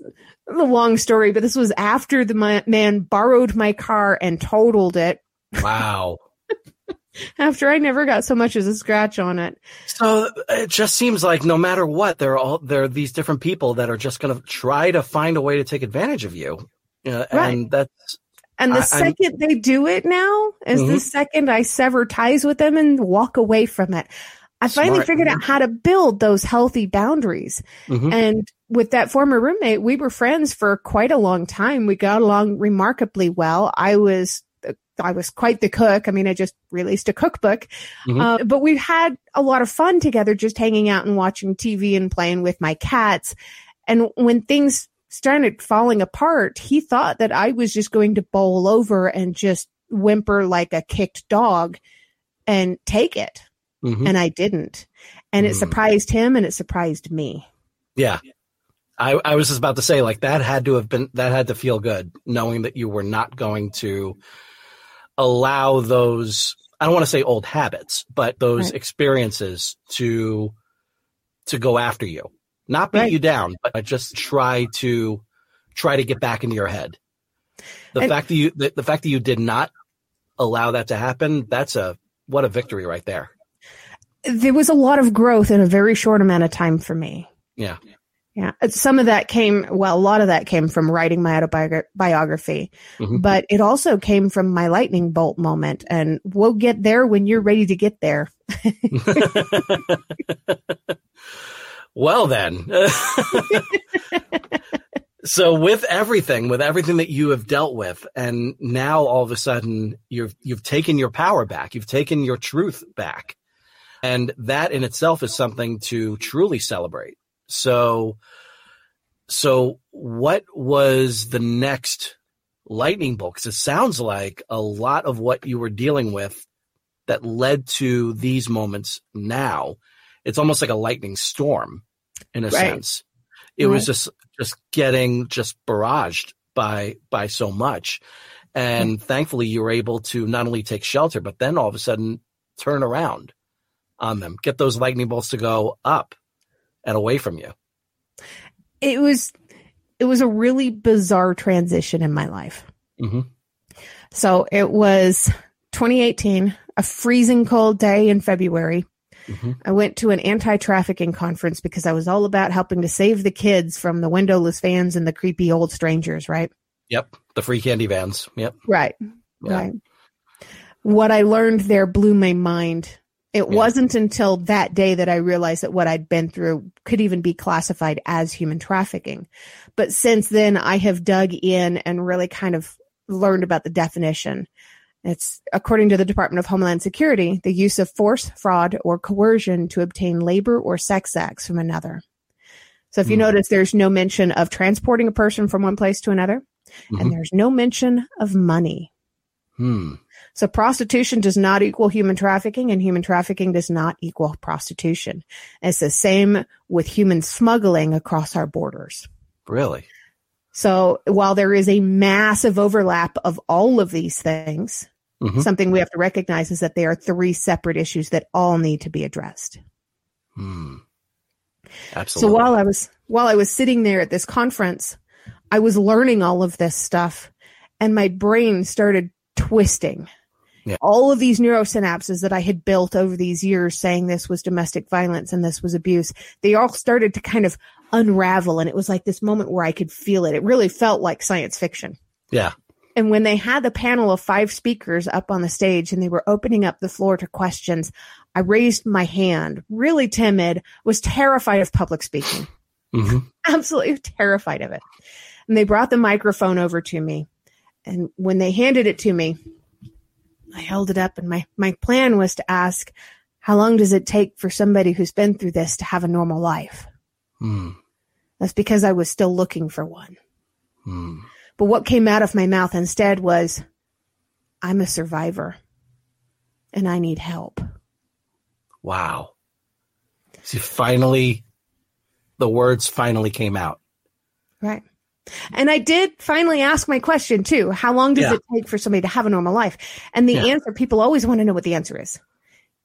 Speaker 3: a long story, but this was after the man borrowed my car and totaled it
Speaker 1: Wow.
Speaker 3: after I never got so much as a scratch on it.
Speaker 1: So it just seems like no matter what, there are all there are these different people that are just going to try to find a way to take advantage of you. Uh,
Speaker 3: Right.
Speaker 1: And that's
Speaker 3: And the
Speaker 1: I-
Speaker 3: second they do it now is the
Speaker 1: Mhm.
Speaker 3: second I sever ties with them and walk away from it. I finally
Speaker 1: Smart.
Speaker 3: figured out how to build those healthy boundaries.
Speaker 1: Mhm.
Speaker 3: And with that former roommate, we were friends for quite a long time. We got along remarkably well. I was I was quite the cook. I mean, I just released a cookbook,
Speaker 1: Mhm.
Speaker 3: uh, but we had a lot of fun together, just hanging out and watching TV and playing with my cats. And when things started falling apart, he thought that I was just going to bowl over and just whimper like a kicked dog and take it.
Speaker 1: Mhm.
Speaker 3: And I didn't. And it
Speaker 1: Mm.
Speaker 3: surprised him and it surprised me.
Speaker 1: yeah. I, I was just about to say like that had to have been that had to feel good knowing that you were not going to allow those I don't want to say old habits, but those
Speaker 3: Right.
Speaker 1: experiences to to go after you. Not beat
Speaker 3: Right.
Speaker 1: you down, but just try to try to get back into your head. The
Speaker 3: And-
Speaker 1: fact that you the, the fact that you did not allow that to happen, that's a what a victory right there.
Speaker 3: there was a lot of growth in a very short amount of time for me.
Speaker 1: Yeah.
Speaker 3: Yeah. Some of that came, well, a lot of that came from writing my autobiography,
Speaker 1: Mhm.
Speaker 3: but it also came from my lightning bolt moment. And we'll get there when you're ready to get there.
Speaker 1: well then. So with everything with everything that you have dealt with and now all of a sudden you've you've taken your power back you've taken your truth back. And that in itself is something to truly celebrate. So so what was the next lightning bolt? Because it sounds like a lot of what you were dealing with that led to these moments now it's almost like a lightning storm in a
Speaker 3: Right.
Speaker 1: sense. It was just just getting just barraged by by so much. And thankfully you were able to not only take shelter, but then all of a sudden turn around on them, get those lightning bolts to go up and away from you.
Speaker 3: It was, it was a really bizarre transition in my life.
Speaker 1: hmm
Speaker 3: So it was 2018, a freezing cold day in February.
Speaker 1: Mhm.
Speaker 3: I went to an anti trafficking conference because I was all about helping to save the kids from the windowless vans and the creepy old strangers, right?
Speaker 1: Yep. The free candy vans. Yep.
Speaker 3: Right.
Speaker 1: Yeah.
Speaker 3: Right. What I learned there blew my mind. It
Speaker 1: Yeah.
Speaker 3: wasn't until that day that I realized that what I'd been through could even be classified as human trafficking. But since then, I have dug in and really kind of learned about the definition. It's according to the Department of Homeland Security, the use of force, fraud, or coercion to obtain labor or sex acts from another. So if you
Speaker 1: Hmm.
Speaker 3: notice, there's no mention of transporting a person from one place to another,
Speaker 1: Mhm.
Speaker 3: and there's no mention of money.
Speaker 1: Hmm.
Speaker 3: So prostitution does not equal human trafficking and human trafficking does not equal prostitution. It's the same with human smuggling across our borders.
Speaker 1: Really?
Speaker 3: So while there is a massive overlap of all of these things,
Speaker 1: Mhm.
Speaker 3: something we have to recognize is that they are three separate issues that all need to be addressed.
Speaker 1: Hmm.
Speaker 3: So while I was while I was sitting there at this conference, I was learning all of this stuff and my brain started twisting.
Speaker 1: Yeah.
Speaker 3: All of these neurosynapses that I had built over these years saying this was domestic violence and this was abuse, they all started to kind of unravel and it was like this moment where I could feel it. It really felt like science fiction.
Speaker 1: yeah.
Speaker 3: And when they had the panel of five speakers up on the stage and they were opening up the floor to questions, I raised my hand, really timid, was terrified of public speaking.
Speaker 1: Mm-hmm.
Speaker 3: Absolutely terrified of it. And they brought the microphone over to me. And when they handed it to me, I held it up and my, my plan was to ask, how long does it take for somebody who's been through this to have a normal life?
Speaker 1: Mm.
Speaker 3: That's because I was still looking for one.
Speaker 1: Mm.
Speaker 3: But what came out of my mouth instead was, I'm a survivor and I need help.
Speaker 1: Wow. See, finally, the words finally came out.
Speaker 3: Right. And I did finally ask my question too. How long does
Speaker 1: Yeah.
Speaker 3: it take for somebody to have a normal life? And the
Speaker 1: Yeah.
Speaker 3: answer, people always want to know what the answer is.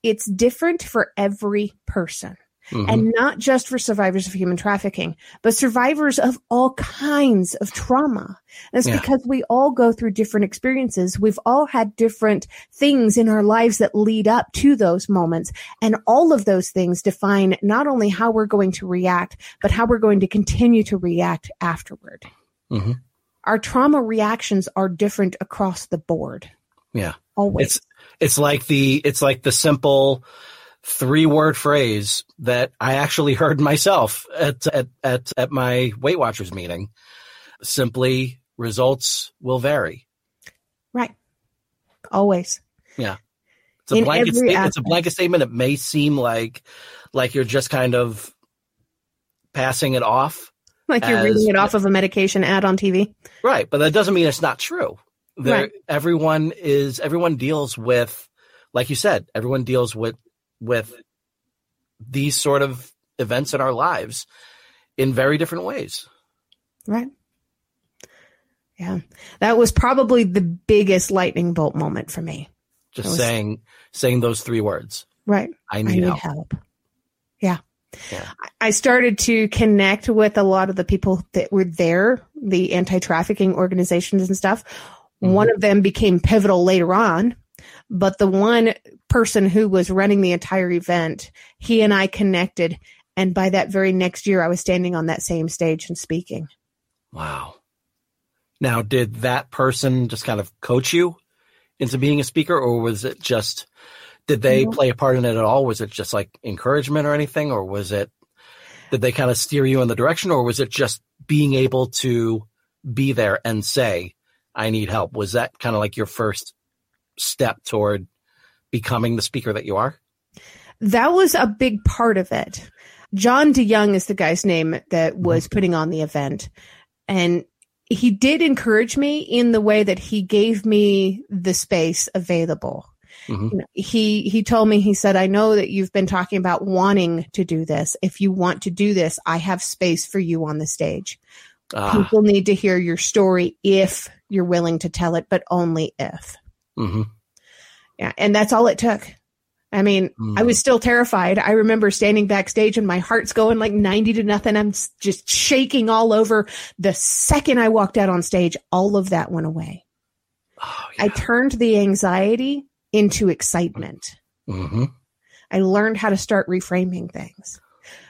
Speaker 3: It's different for every person.
Speaker 1: Mhm.
Speaker 3: And not just for survivors of human trafficking, but survivors of all kinds of trauma. And it's
Speaker 1: Yeah.
Speaker 3: because we all go through different experiences. We've all had different things in our lives that lead up to those moments. And all of those things define not only how we're going to react, but how we're going to continue to react afterward.
Speaker 1: Mhm.
Speaker 3: Our trauma reactions are different across the board.
Speaker 1: Yeah.
Speaker 3: Always.
Speaker 1: It's it's like the it's like the simple three word phrase that I actually heard myself at at at, at my Weight Watchers meeting. Simply results will vary.
Speaker 3: right. Always.
Speaker 1: Yeah. It's a
Speaker 3: In
Speaker 1: blanket statement. It's a blanket statement. It may seem like like you're just kind of passing it off.
Speaker 3: Like you're
Speaker 1: As-
Speaker 3: reading it off of a medication ad on TV.
Speaker 1: Right, but that doesn't mean it's not true. There,
Speaker 3: Right.
Speaker 1: everyone is everyone deals with, like you said, everyone deals with with these sort of events in our lives in very different ways.
Speaker 3: Right. Yeah. That was probably the biggest lightning bolt moment for me.
Speaker 1: Just
Speaker 3: was-
Speaker 1: saying saying those three words.
Speaker 3: Right.
Speaker 1: I
Speaker 3: I
Speaker 1: need,
Speaker 3: need
Speaker 1: help.
Speaker 3: help. Yeah.
Speaker 1: Yeah.
Speaker 3: I started to connect with a lot of the people that were there, the anti trafficking organizations and stuff.
Speaker 1: Mm-hmm.
Speaker 3: One of them became pivotal later on, but the one person who was running the entire event, he and I connected. And by that very next year, I was standing on that same stage and speaking.
Speaker 1: Wow. Now, did that person just kind of coach you into being a speaker, or was it just did they
Speaker 3: No.
Speaker 1: play a part in it at all? Was it just like encouragement or anything, or was it did they kind of steer you in the direction, or was it just being able to be there and say, "I need help"? Was that kind of like your first step toward becoming the speaker that you are?
Speaker 3: That was a big part of it. John DeYoung is the guy's name that was putting on the event. And he did encourage me in the way that he gave me the space available.
Speaker 1: Mhm.
Speaker 3: He he told me he said I know that you've been talking about wanting to do this. If you want to do this, I have space for you on the stage.
Speaker 1: Ah,
Speaker 3: People need to hear your story if you're willing to tell it, but only if.
Speaker 1: Mhm.
Speaker 3: Yeah, and that's all it took. I mean, I was still terrified. I remember standing backstage and my heart's going like 90 to nothing. I'm just shaking all over. The second I walked out on stage, all of that went away.
Speaker 1: Oh,
Speaker 3: I turned the anxiety into excitement.
Speaker 1: hmm
Speaker 3: I learned how to start reframing things.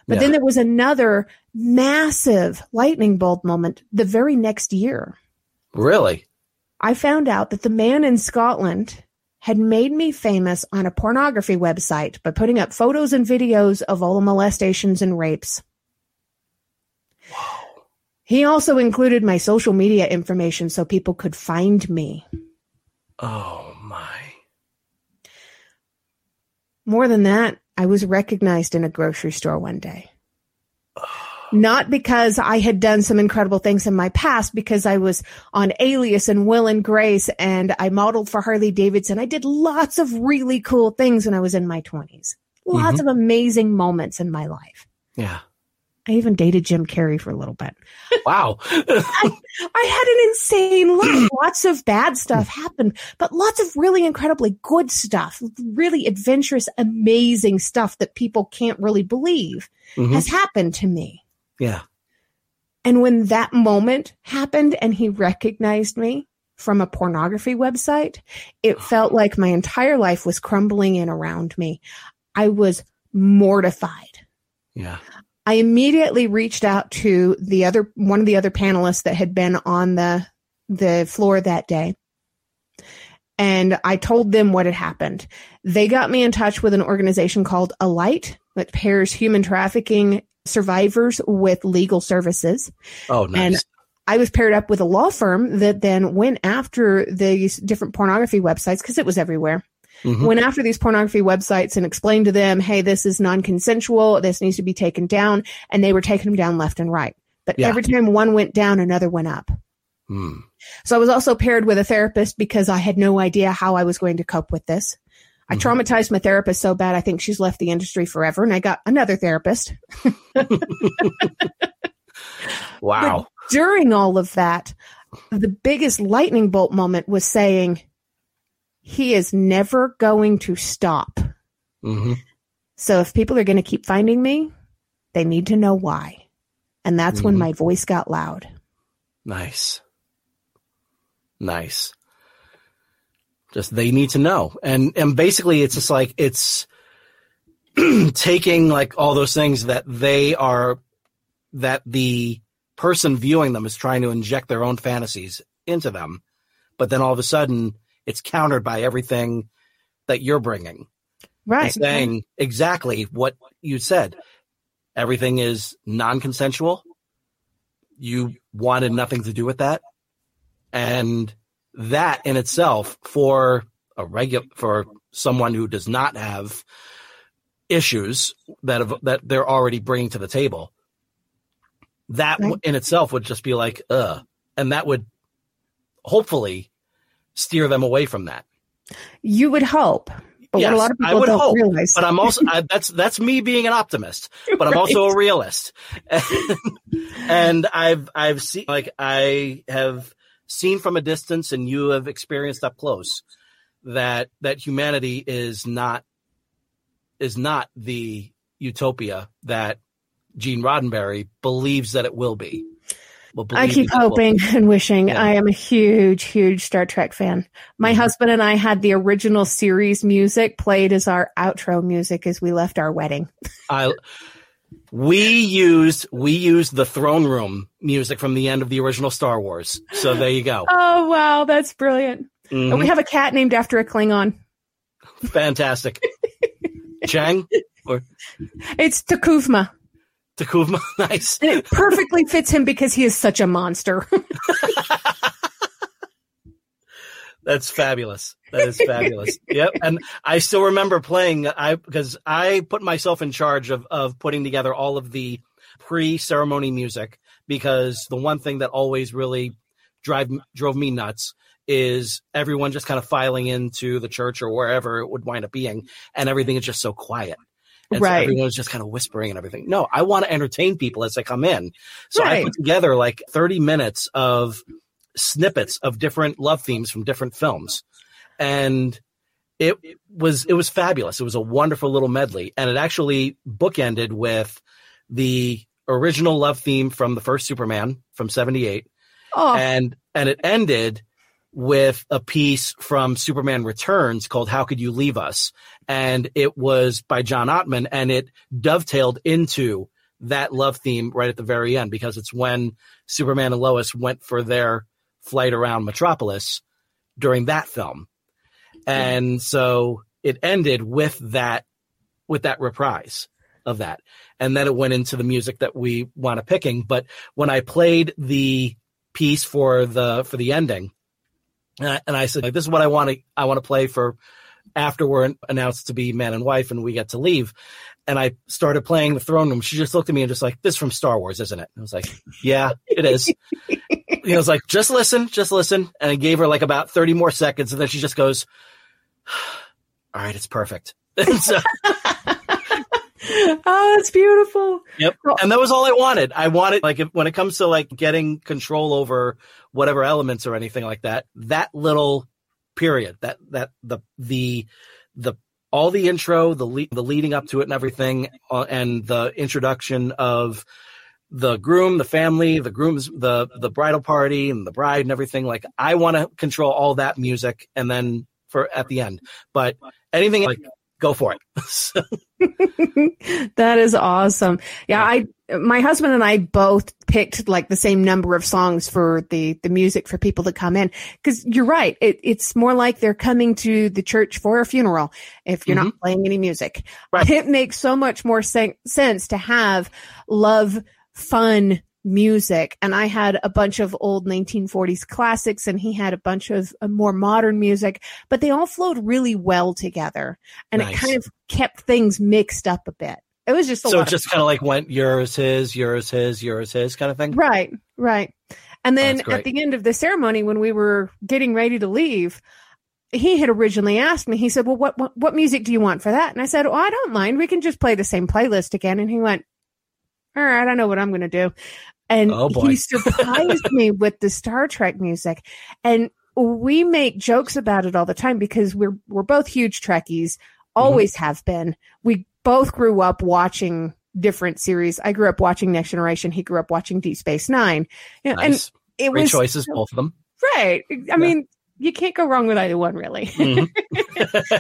Speaker 3: But
Speaker 1: Yeah.
Speaker 3: then there was another massive lightning bolt moment the very next year.
Speaker 1: Really?
Speaker 3: I found out that the man in Scotland had made me famous on a pornography website by putting up photos and videos of all the molestations and rapes. Wow. He also included my social media information so people could find me.
Speaker 1: Oh my.
Speaker 3: More than that, I was recognized in a grocery store one day. Not because I had done some incredible things in my past, because I was on Alias and Will and Grace and I modeled for Harley Davidson. I did lots of really cool things when I was in my 20s. Lots
Speaker 1: Mhm.
Speaker 3: of amazing moments in my life.
Speaker 1: Yeah.
Speaker 3: I even dated Jim Carrey for a little bit.
Speaker 1: Wow.
Speaker 3: I had an insane life. Lots of bad stuff happened, but lots of really incredibly good stuff, really adventurous, amazing stuff that people can't really believe
Speaker 1: Mhm.
Speaker 3: has happened to me.
Speaker 1: Yeah.
Speaker 3: And when that moment happened and he recognized me from a pornography website, it felt like my entire life was crumbling in around me. I was mortified.
Speaker 1: Yeah.
Speaker 3: I immediately reached out to the other one of the other panelists that had been on the the floor that day. And I told them what had happened. They got me in touch with an organization called Alight that pairs human trafficking survivors with legal services.
Speaker 1: Oh, nice.
Speaker 3: And I was paired up with a law firm that then went after these different pornography websites because it was everywhere.
Speaker 1: Mhm.
Speaker 3: Went after these pornography websites and explained to them, hey, this is non consensual. This needs to be taken down. And they were taking them down left and right. But
Speaker 1: Yeah.
Speaker 3: every time one went down, another went up.
Speaker 1: Hmm.
Speaker 3: So I was also paired with a therapist because I had no idea how I was going to cope with this. I
Speaker 1: Mm-hmm.
Speaker 3: traumatized my therapist so bad I think she's left the industry forever and I got another therapist.
Speaker 1: Wow.
Speaker 3: During all of that, the biggest lightning bolt moment was saying he is never going to stop.
Speaker 1: hmm
Speaker 3: So if people are going to keep finding me, they need to know why. And that's when
Speaker 1: Mhm.
Speaker 3: my voice got loud.
Speaker 1: Nice. Nice. Just they need to know. And and basically it's just like it's taking like all those things that they are that the person viewing them is trying to inject their own fantasies into them. But then all of a sudden it's countered by everything that you're bringing.
Speaker 3: Right.
Speaker 1: and saying exactly what you said. Everything is non-consensual. You wanted nothing to do with that, and that in itself, for a regular, for someone who does not have issues that have, that they're already bringing to the table, that
Speaker 3: Right.
Speaker 1: in itself would just be like, uh, and that would hopefully steer them away from that.
Speaker 3: You would hope. But what a lot of
Speaker 1: I
Speaker 3: people
Speaker 1: would
Speaker 3: don't
Speaker 1: hope,
Speaker 3: realize.
Speaker 1: But I'm also I, that's that's me being an optimist, but I'm also a realist. and I've I've seen like I have seen from a distance, and you have experienced up close that that humanity is not is not the utopia that Gene Roddenberry believes that it will be. Will
Speaker 3: I keep
Speaker 1: that it will
Speaker 3: hoping and wishing.
Speaker 1: Yeah.
Speaker 3: I am a huge, huge Star Trek fan. My
Speaker 1: Mhm.
Speaker 3: husband and I had the original series music played as our outro music as we left our wedding.
Speaker 1: I we used we used the throne room music from the end of the original Star Wars. So there you go.
Speaker 3: Oh wow, that's brilliant! And
Speaker 1: Mhm.
Speaker 3: we have a cat named after a Klingon.
Speaker 1: Fantastic. Chang or
Speaker 3: It's T'Kuvma.
Speaker 1: T'Kuvma, nice.
Speaker 3: And it perfectly fits him because he is such a monster.
Speaker 1: That's fabulous. That is fabulous. yep. And I still remember playing I because I put myself in charge of of putting together all of the pre-ceremony music because the one thing that always really drive drove me nuts is everyone just kind of filing into the church or wherever it would wind up being and everything is just so quiet. And so
Speaker 3: Right.
Speaker 1: everyone's just kind of whispering and everything. No, I want to entertain people as they come in. So I put together like 30 minutes of snippets of different love themes from different films. And it was it was fabulous. It was a wonderful little medley. And it actually bookended with the original love theme from the first Superman from 78
Speaker 3: oh,
Speaker 1: and and it ended with a piece from Superman Returns called "How Could You Leave Us," and it was by John Ottman, and it dovetailed into that love theme right at the very end because it's when Superman and Lois went for their flight around Metropolis during that film, hmm. and so it ended with that with that reprise of that, and then it went into the music that we wound up picking. But when I played the piece for the for the ending, and I, and I said, like, "This is what I want to I want to play for after we're announced to be man and wife and we get to leave." And I started playing the throne room. She just looked at me and just like, "This is from Star Wars, isn't it?" I was like, "Yeah, it is." you know, I was like, "Just listen, just listen." And I gave her like about thirty more seconds, and then she just goes, "All right, it's perfect." And so,
Speaker 3: oh, that's beautiful.
Speaker 1: Yep. And that was all I wanted. I wanted like if, when it comes to like getting control over whatever elements or anything like that, that little period, that that the the the all the intro, the le- the leading up to it and everything, uh, and the introduction of the groom, the family, the groom's the the bridal party and the bride and everything. Like I want to control all that music, and then for at the end. But anything like go for it.
Speaker 3: That is awesome. Yeah, I my husband and I both picked like the same number of songs for the the music for people to come in because you're right. It, it's more like they're coming to the church for a funeral if you're not mm-hmm. playing any music.
Speaker 1: Right.
Speaker 3: It makes so much more sen- sense to have love, fun music. And I had a bunch of old 1940s classics and he had a bunch of uh, more modern music, but they all flowed really well together and it kind of kept things mixed up a bit. It was just a
Speaker 1: so
Speaker 3: lot
Speaker 1: it
Speaker 3: of
Speaker 1: just kind of like went yours, his, yours, his, yours, his kind of thing.
Speaker 3: Right, right. And then
Speaker 1: that's great.
Speaker 3: at the end of the ceremony, when we were getting ready to leave, he had originally asked me, he said, well, what, what, what music do you want for that? And I said, Oh, I don't mind. We can just play the same playlist again. And he went, all right, I don't know what I'm going to do. And
Speaker 1: Oh,
Speaker 3: he surprised me with the Star Trek music. And we make jokes about it all the time because we're, we're both huge Trekkies,
Speaker 1: Mm-hmm.
Speaker 3: always have been. We both grew up watching different series. I grew up watching Next Generation. He grew up watching Deep Space Nine. You know,
Speaker 1: Nice.
Speaker 3: And it
Speaker 1: Great
Speaker 3: was
Speaker 1: choices, both of them.
Speaker 3: right. I mean, you can't go wrong with either one, really.
Speaker 1: Mhm.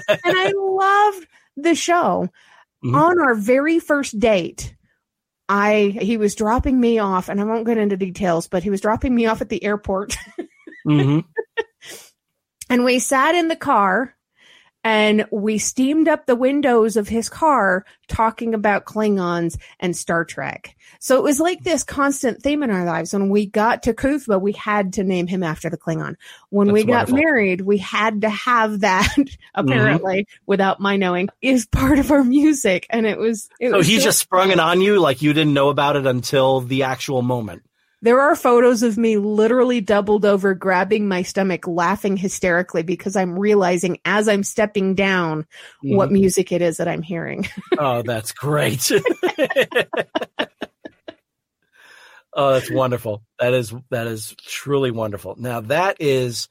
Speaker 3: and I loved the show.
Speaker 1: Mhm.
Speaker 3: On our very first date, I he was dropping me off, and I won't get into details, but he was dropping me off at the airport,
Speaker 1: mm-hmm.
Speaker 3: and we sat in the car. And we steamed up the windows of his car talking about Klingons and Star Trek. So it was like this constant theme in our lives. When we got T'Kuvma, we had to name him after the Klingon. When we got
Speaker 1: wonderful. Mm-hmm.
Speaker 3: married, we had to have that, apparently, without my knowing, is part of our music. And it was, it
Speaker 1: So
Speaker 3: was
Speaker 1: he
Speaker 3: so-
Speaker 1: just sprung it on you like you didn't know about it until the actual moment.
Speaker 3: There are photos of me literally doubled over, grabbing my stomach, laughing hysterically because I'm realizing as I'm stepping down what mm-hmm. music it is that I'm hearing.
Speaker 1: Oh, that's great. oh, that's wonderful. That is that is truly wonderful. Now that is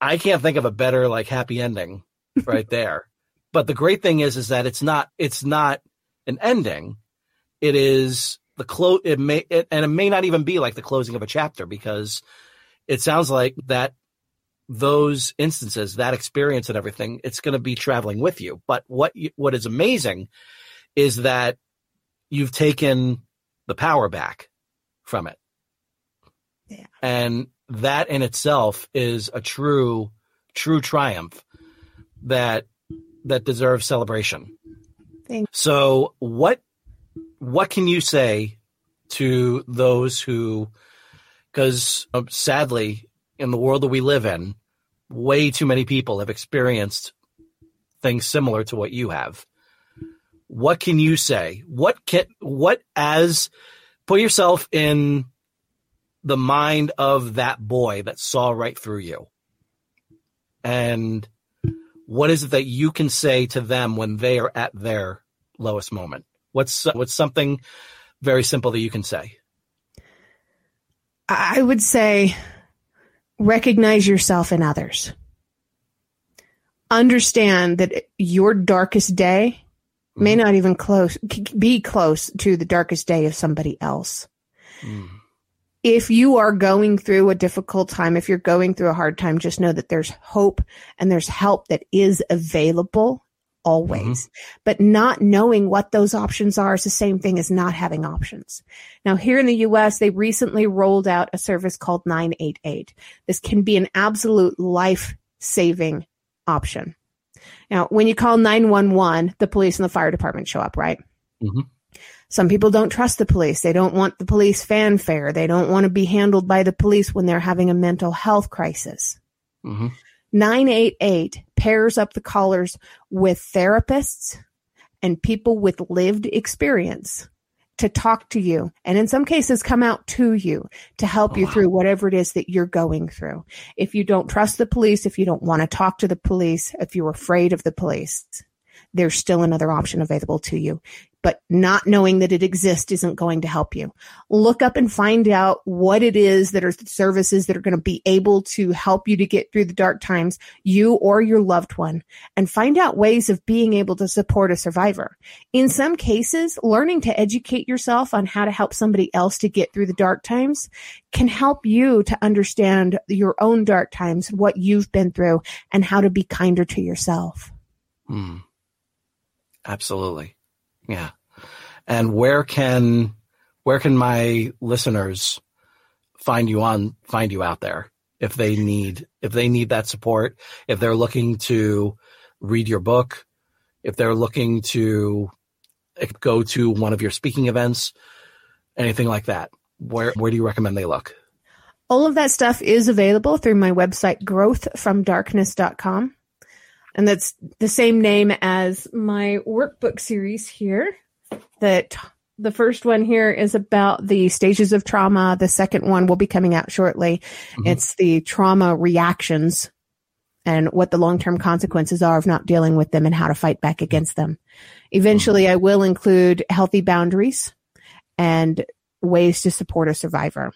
Speaker 1: I can't think of a better like happy ending right there. But the great thing is is that it's not it's not an ending. It is the close it may it, and it may not even be like the closing of a chapter because it sounds like that those instances, that experience and everything, it's going to be traveling with you. But what you, what is amazing is that you've taken the power back from it.
Speaker 3: Yeah.
Speaker 1: And that in itself is a true true triumph that that deserves celebration.
Speaker 3: Thank-
Speaker 1: So what what can you say to those who because uh, sadly in the world that we live in way too many people have experienced things similar to what you have. What can you say? What can what as put yourself in the mind of that boy that saw right through you. And what is it that you can say to them when they are at their lowest moment what's what's something very simple that you can say
Speaker 3: I would say recognize yourself in others. Understand that your darkest day may not even close be close to the darkest day of somebody else.
Speaker 1: Mm.
Speaker 3: If you are going through a difficult time, if you're going through a hard time, just know that there's hope and there's help that is available always. But not knowing what those options are is the same thing as not having options. Now, here in the US, they recently rolled out a service called 988. This can be an absolute life saving option. Now, when you call 911, the police and the fire department show up, right?
Speaker 1: Mhm.
Speaker 3: Some people don't trust the police. They don't want the police fanfare. They don't want to be handled by the police when they're having a mental health crisis.
Speaker 1: Mhm.
Speaker 3: 988 pairs up the callers with therapists and people with lived experience to talk to you and in some cases come out to you to help you oh, through whatever it is that you're going through. If you don't trust the police, if you don't want to talk to the police, if you're afraid of the police, there's still another option available to you. But not knowing that it exists isn't going to help you. Look up and find out what it is that are services that are going to be able to help you to get through the dark times, you or your loved one, and find out ways of being able to support a survivor. In some cases, learning to educate yourself on how to help somebody else to get through the dark times can help you to understand your own dark times, what you've been through, and how to be kinder to yourself.
Speaker 1: Mm. Absolutely. Yeah. And where can where can my listeners find you on find you out there if they need if they need that support, if they're looking to read your book, if they're looking to go to one of your speaking events, anything like that. Where where do you recommend they look?
Speaker 3: All of that stuff is available through my website growthfromdarkness.com. And that's the same name as my workbook series here. That the first one here is about the stages of trauma. The second one will be coming out shortly. Mm-hmm. It's the trauma reactions and what the long-term consequences are of not dealing with them and how to fight back against them. Eventually, mm-hmm. I will include healthy boundaries and ways to support a survivor.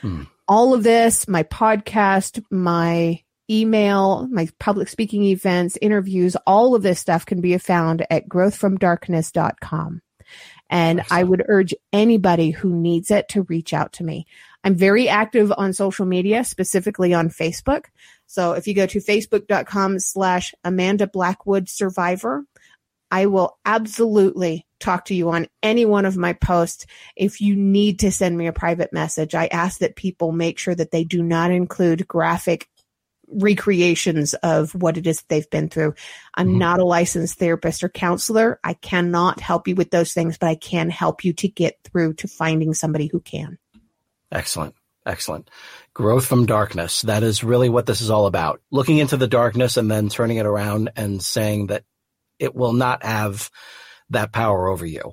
Speaker 3: Hmm. All of this, my podcast, my email, my public speaking events, interviews, all of this stuff can be found at growthfromdarkness.com. And Excellent. I would urge anybody who needs it to reach out to me. I'm very active on social media, specifically on Facebook. So if you go to facebook.com slash Amanda Blackwood Survivor, I will absolutely talk to you on any one of my posts. If you need to send me a private message, I ask that people make sure that they do not include graphic recreations of what it is they've been through. I'm mm-hmm. not a licensed therapist or counselor. I cannot help you with those things, but I can help you to get through to finding somebody who can.
Speaker 1: Excellent. Excellent. Growth from darkness. That is really what this is all about. Looking into the darkness and then turning it around and saying that it will not have that power over you.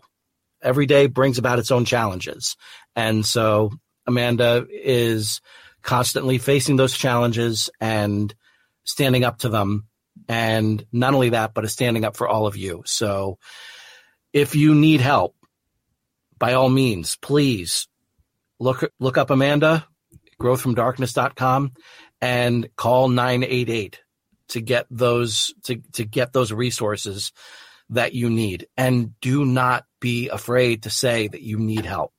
Speaker 1: Every day brings about its own challenges. And so Amanda is constantly facing those challenges and standing up to them. And not only that, but is standing up for all of you. So if you need help, by all means, please look, look up Amanda, growthfromdarkness.com and call 988 to get those, to, to get those resources that you need. And do not be afraid to say that you need help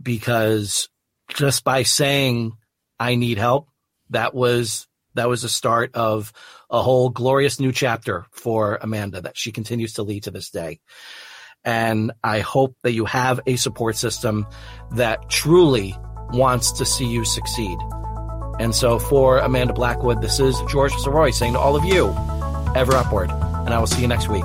Speaker 1: because just by saying I need help, that was that was the start of a whole glorious new chapter for Amanda that she continues to lead to this day. And I hope that you have a support system that truly wants to see you succeed. And so for Amanda Blackwood, this is George Sirois saying to all of you, ever upward. And I will see you next week.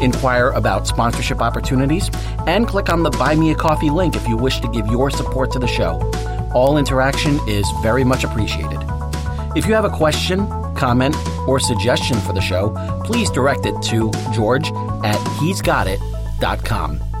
Speaker 1: inquire about sponsorship opportunities, and click on the Buy Me a Coffee link if you wish to give your support to the show. All interaction is very much appreciated. If you have a question, comment, or suggestion for the show, please direct it to george at he'sgotit.com.